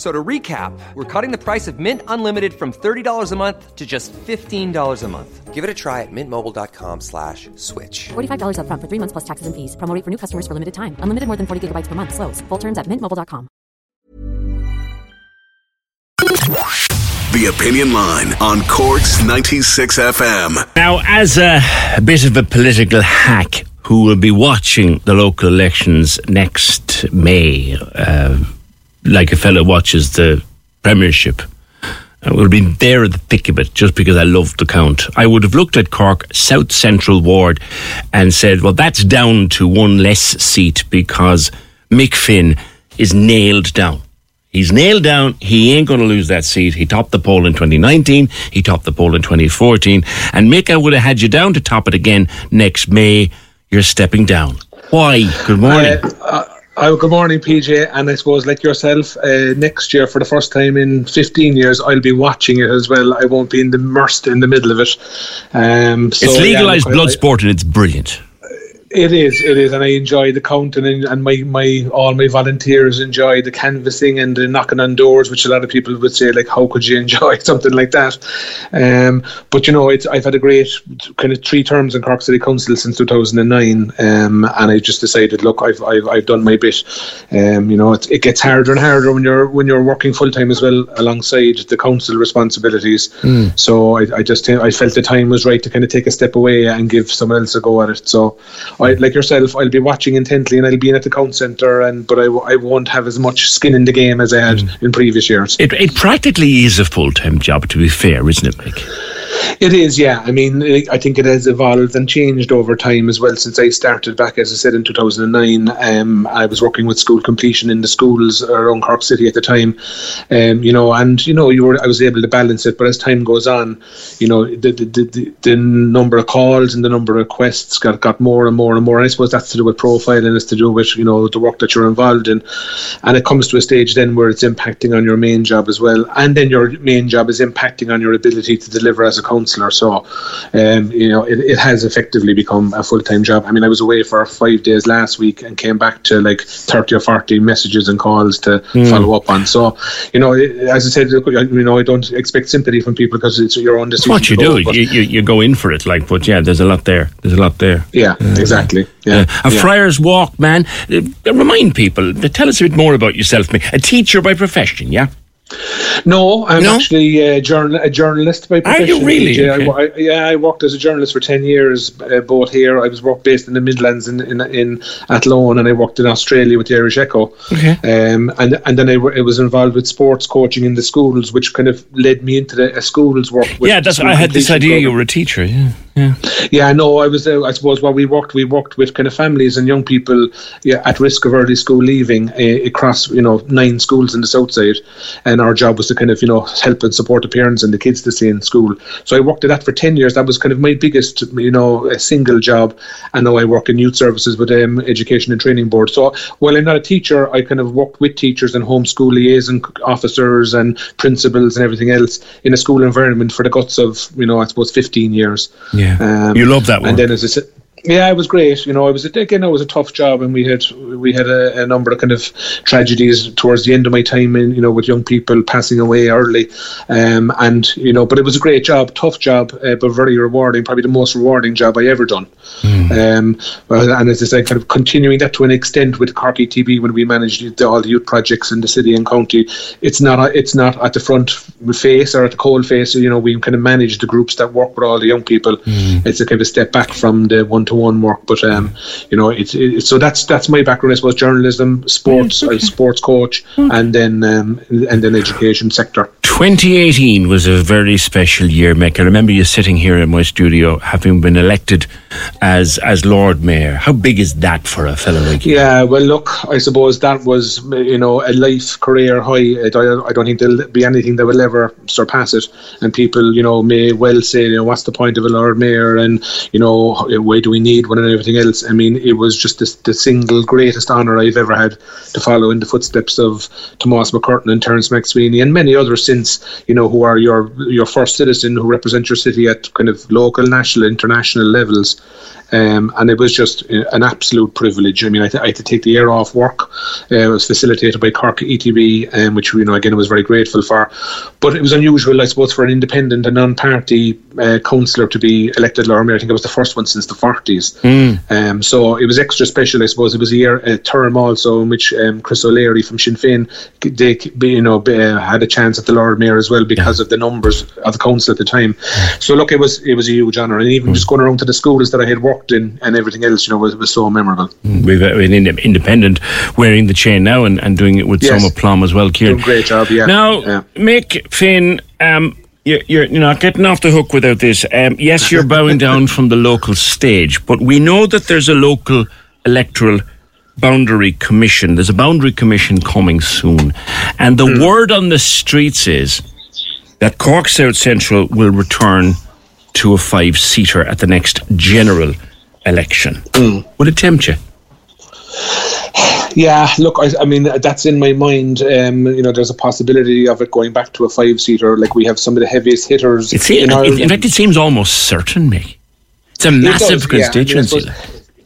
So to recap, we're cutting the price of Mint Unlimited from $30 a month to just $15 a month. Give it a try at mintmobile.com slash switch. $45 up front for three months plus taxes and fees. Promo rate for new customers for limited time. Unlimited more than 40 gigabytes per month. Slows. Full terms at mintmobile.com. The Opinion Line on Corks 96 FM. Now, as a, a bit of a political hack who will be watching the local elections next May, uh, like a fellow watches the Premiership, I would have been there at the thick of it just because I loved the count. I would have looked at Cork South Central Ward and said, well, that's down to one less seat because Mick Finn is nailed down. He's nailed down. He ain't going to lose that seat. He topped the poll in 2019. He topped the poll in 2014. And Mick, I would have had you down to top it again next May. You're stepping down. Why? Good morning. Uh, good morning, PJ. And I suppose, like yourself, uh, next year, for the first time in 15 years, I'll be watching it as well. I won't be in the, immersed in the middle of it. Um, so, it's legalised yeah, blood sport and it's brilliant. It is, it is, and I enjoy the counting, and, and my, my all my volunteers enjoy the canvassing and the knocking on doors, which a lot of people would say, like, how could you enjoy something like that? Um, but you know, it's I've had a great kind of three terms in Cork City Council since 2009, um, and I just decided, look, I've I've, I've done my bit. Um, you know, it, it gets harder and harder when you're when you're working full time as well alongside the council responsibilities. Mm. So I, I just I felt the time was right to kind of take a step away and give someone else a go at it. So. I, like yourself, I'll be watching intently and I'll be in at the count centre, and but I, I won't have as much skin in the game as I had mm. in previous years. It, it practically is a full time job, to be fair, isn't it, Mick? It is, yeah. I mean, I think it has evolved and changed over time as well since I started back, as I said, in 2009. Um, I was working with school completion in the schools around Cork City at the time, um, you know, and you know, you were I was able to balance it. But as time goes on, you know, the the, the, the number of calls and the number of requests got, got more and more and more. And I suppose that's to do with profiling, it's to do with you know the work that you're involved in, and it comes to a stage then where it's impacting on your main job as well, and then your main job is impacting on your ability to deliver as a councillor. So, um, you know, it, it has effectively become a full time job. I mean, I was away for five days last week and came back to like 30 or 40 messages and calls to mm. follow up on. So, you know, as I said, you know, I don't expect sympathy from people because it's your own decision. What you do, you, you, you, go in for it, like, but yeah, there's a lot there. There's a lot there. Yeah, uh, exactly. Yeah. Uh, a yeah. Friar's Walk, man. Uh, remind people, tell us a bit more about yourself, A teacher by profession, yeah? No, I'm no? actually a, journal, a journalist by profession. Are you really? Okay. I, I, yeah, I worked as a journalist for ten years, uh, both here. I was work based in the Midlands in in, in Athlone, and I worked in Australia with the Irish Echo. Okay. Um, and and then I, I was involved with sports coaching in the schools, which kind of led me into the schools work. yeah, that's. I had this idea program. you were a teacher. Yeah. Yeah. Yeah, no, I was. Uh, I suppose while we worked, we worked with kind of families and young people yeah, at risk of early school leaving uh, across you know nine schools in the south side, and our job was to kind of you know help and support the parents and the kids to stay in school. So I worked at that for ten years. That was kind of my biggest you know single job, and now I work in youth services with um, Education and Training Board. So while I'm not a teacher, I kind of worked with teachers and homeschool liaison officers and principals and everything else in a school environment for the guts of you know I suppose fifteen years. Yeah. Um, you love that one. And then as I said, yeah, it was great. You know, it was again, it was a tough job, and we had we had a, a, number of kind of tragedies towards the end of my time in you know with young people passing away early, um, and you know, but it was a great job, tough job, uh, but very rewarding. Probably the most rewarding job I ever done. Mm. Um, and as I said, kind of continuing that to an extent with Cork ETB when we managed the, all the youth projects in the city and county. It's not a, it's not at the front face or at the cold face. You know, we kind of manage the groups that work with all the young people. Mm. It's a kind of a step back from the one to one work. But um, you know, it's it, so that's that's my background. I suppose journalism, sports, okay. sports coach, okay. and then um, and then education sector. 2018 was a very special year, Mick. I remember you sitting here in my studio, having been elected as as Lord Mayor. How big is that for a fellow like you? Yeah, well, look, I suppose that was you know a life career high. I, I don't think there'll be anything that will ever surpass it. And people, you know, may well say, you know, what's the point of a Lord Mayor, and you know, why do we need one and everything else? I mean, it was just the, single greatest honour I've ever had to follow in the footsteps of Tomas MacCurtain and Terence MacSwiney and many others since you know, who are your your first citizen who represent your city at kind of local, national, international levels. Um, and it was just uh, an absolute privilege. I mean, I, th- I had to take the year off work. Uh, it was facilitated by Cork ETB, um, which you know again I was very grateful for. But it was unusual, I suppose, for an independent and non-party uh, councillor to be elected Lord Mayor. I think it was the first one since the 40s. Mm. Um, so it was extra special, I suppose. It was a year, a term also in which um, Chris O'Leary from Sinn Féin, they, you know, had a chance at the Lord Mayor as well because yeah. of the numbers of the council at the time. So look, it was it was a huge honour, and even mm. just going around to the schools that I had worked in and everything else, you know, was, was so memorable. Mm, we've been uh, independent wearing the chain now and, and doing it with yes. some aplomb as well, Kieran. great job, yeah. Now, yeah. Mick, Finn, um, you're, you're, you're not getting off the hook without this. Um, yes, you're bowing down from the local stage, but we know that there's a local electoral boundary commission. There's a boundary commission coming soon. And the mm. word on the streets is that Cork South Central will return to a five seater at the next general election. Mm. Would it tempt you? Yeah, look, I, I, mean that's in my mind. Um, you know, there's a possibility of it going back to a five-seater. Like we have some of the heaviest hitters. In, in, in fact, it seems almost certain, me. It's a massive it constituency. Yeah,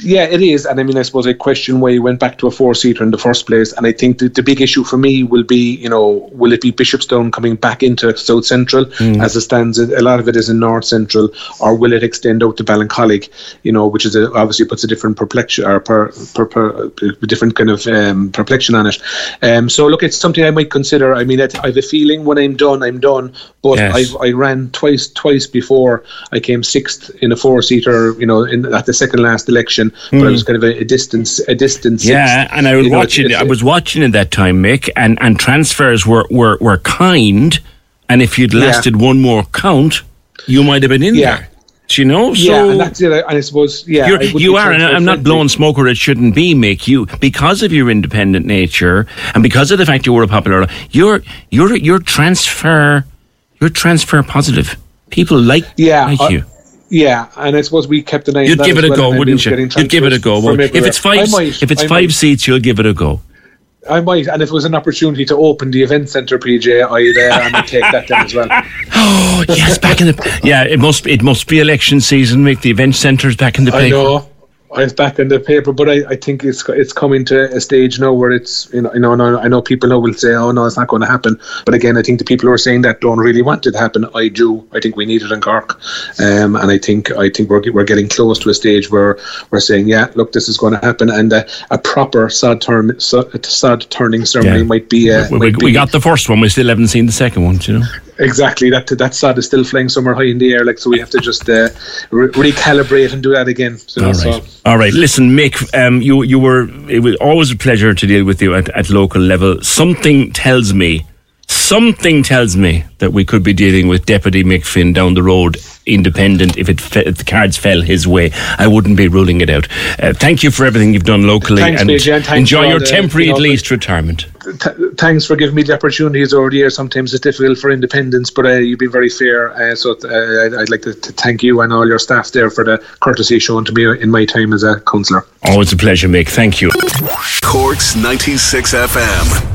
yeah, it is. And I mean, I suppose I question why you went back to a four seater in the first place. And I think the, the big issue for me will be, you know, will it be Bishopstown coming back into South Central mm. as it stands? A lot of it is in North Central, or will it extend out to Ballincollig, you know, which is a, obviously puts a different perplexion or per, per, per, different kind of um, perplexion on it. Um, so, look, it's something I might consider. I mean, I, I have a feeling when I'm done, I'm done. But yes. I, I ran twice twice before. I came sixth in a four seater, you know, in, at the second last election mm. but it was hmm. kind of a, a distance, a distance. Yeah, and I was watching. Know, I was watching at that time, Mick, and and transfers were were were kind, and if you'd lasted yeah. one more count, you might have been in yeah. there. Do you know? So yeah, and that's it. And I suppose, yeah, you're, you are. And I'm not blowing smoke where it shouldn't be, Mick. You because of your independent nature and because of the fact you were a popular, you're you're you're transfer, you're transfer positive. People like yeah, like you. Yeah, and I suppose we kept an eye. You'd give it a well, go, wouldn't you? You'd give it a go. If it's five, might, if it's I five might. seats, you'll give it a go. I might, and if it was an opportunity to open the event centre, PJ, I'd, uh, I'd take that then as well. oh yes, back in the yeah, it must it must be election season. Make the event centres back in the paper. I know, it's back in the paper, but I, I think it's it's coming to a stage now where it's you know you know I know people now will say oh no it's not going to happen, but again I think the people who are saying that don't really want it to happen. I do. I think we need it in Cork, um, and I think I think we're we're getting close to a stage where we're saying yeah look this is going to happen, and a, a proper sod turn sod turning ceremony yeah. might be. Uh, we, might we, we got the first one. We still haven't seen the second one. You know. Exactly. That that sod is still flying somewhere high in the air, like so. We have to just uh, re- recalibrate and do that again. So, All right. So. All right. Listen, Mick. Um, you you were. It was always a pleasure to deal with you at, at local level. Something tells me Something tells me that we could be dealing with Deputy Mick Finn down the road, independent, if, it fe- if the cards fell his way. I wouldn't be ruling it out. Uh, thank you for everything you've done locally thanks, and enjoy your temporary, know, at least, retirement. Th- thanks for giving me the opportunities over the years. Sometimes it's difficult for independents, but uh, you've been very fair. Uh, so uh, I'd like to, to, thank you and all your staff there for the courtesy shown to me in my time as a councillor. Always a pleasure, Mick. Thank you. Corks 96 FM.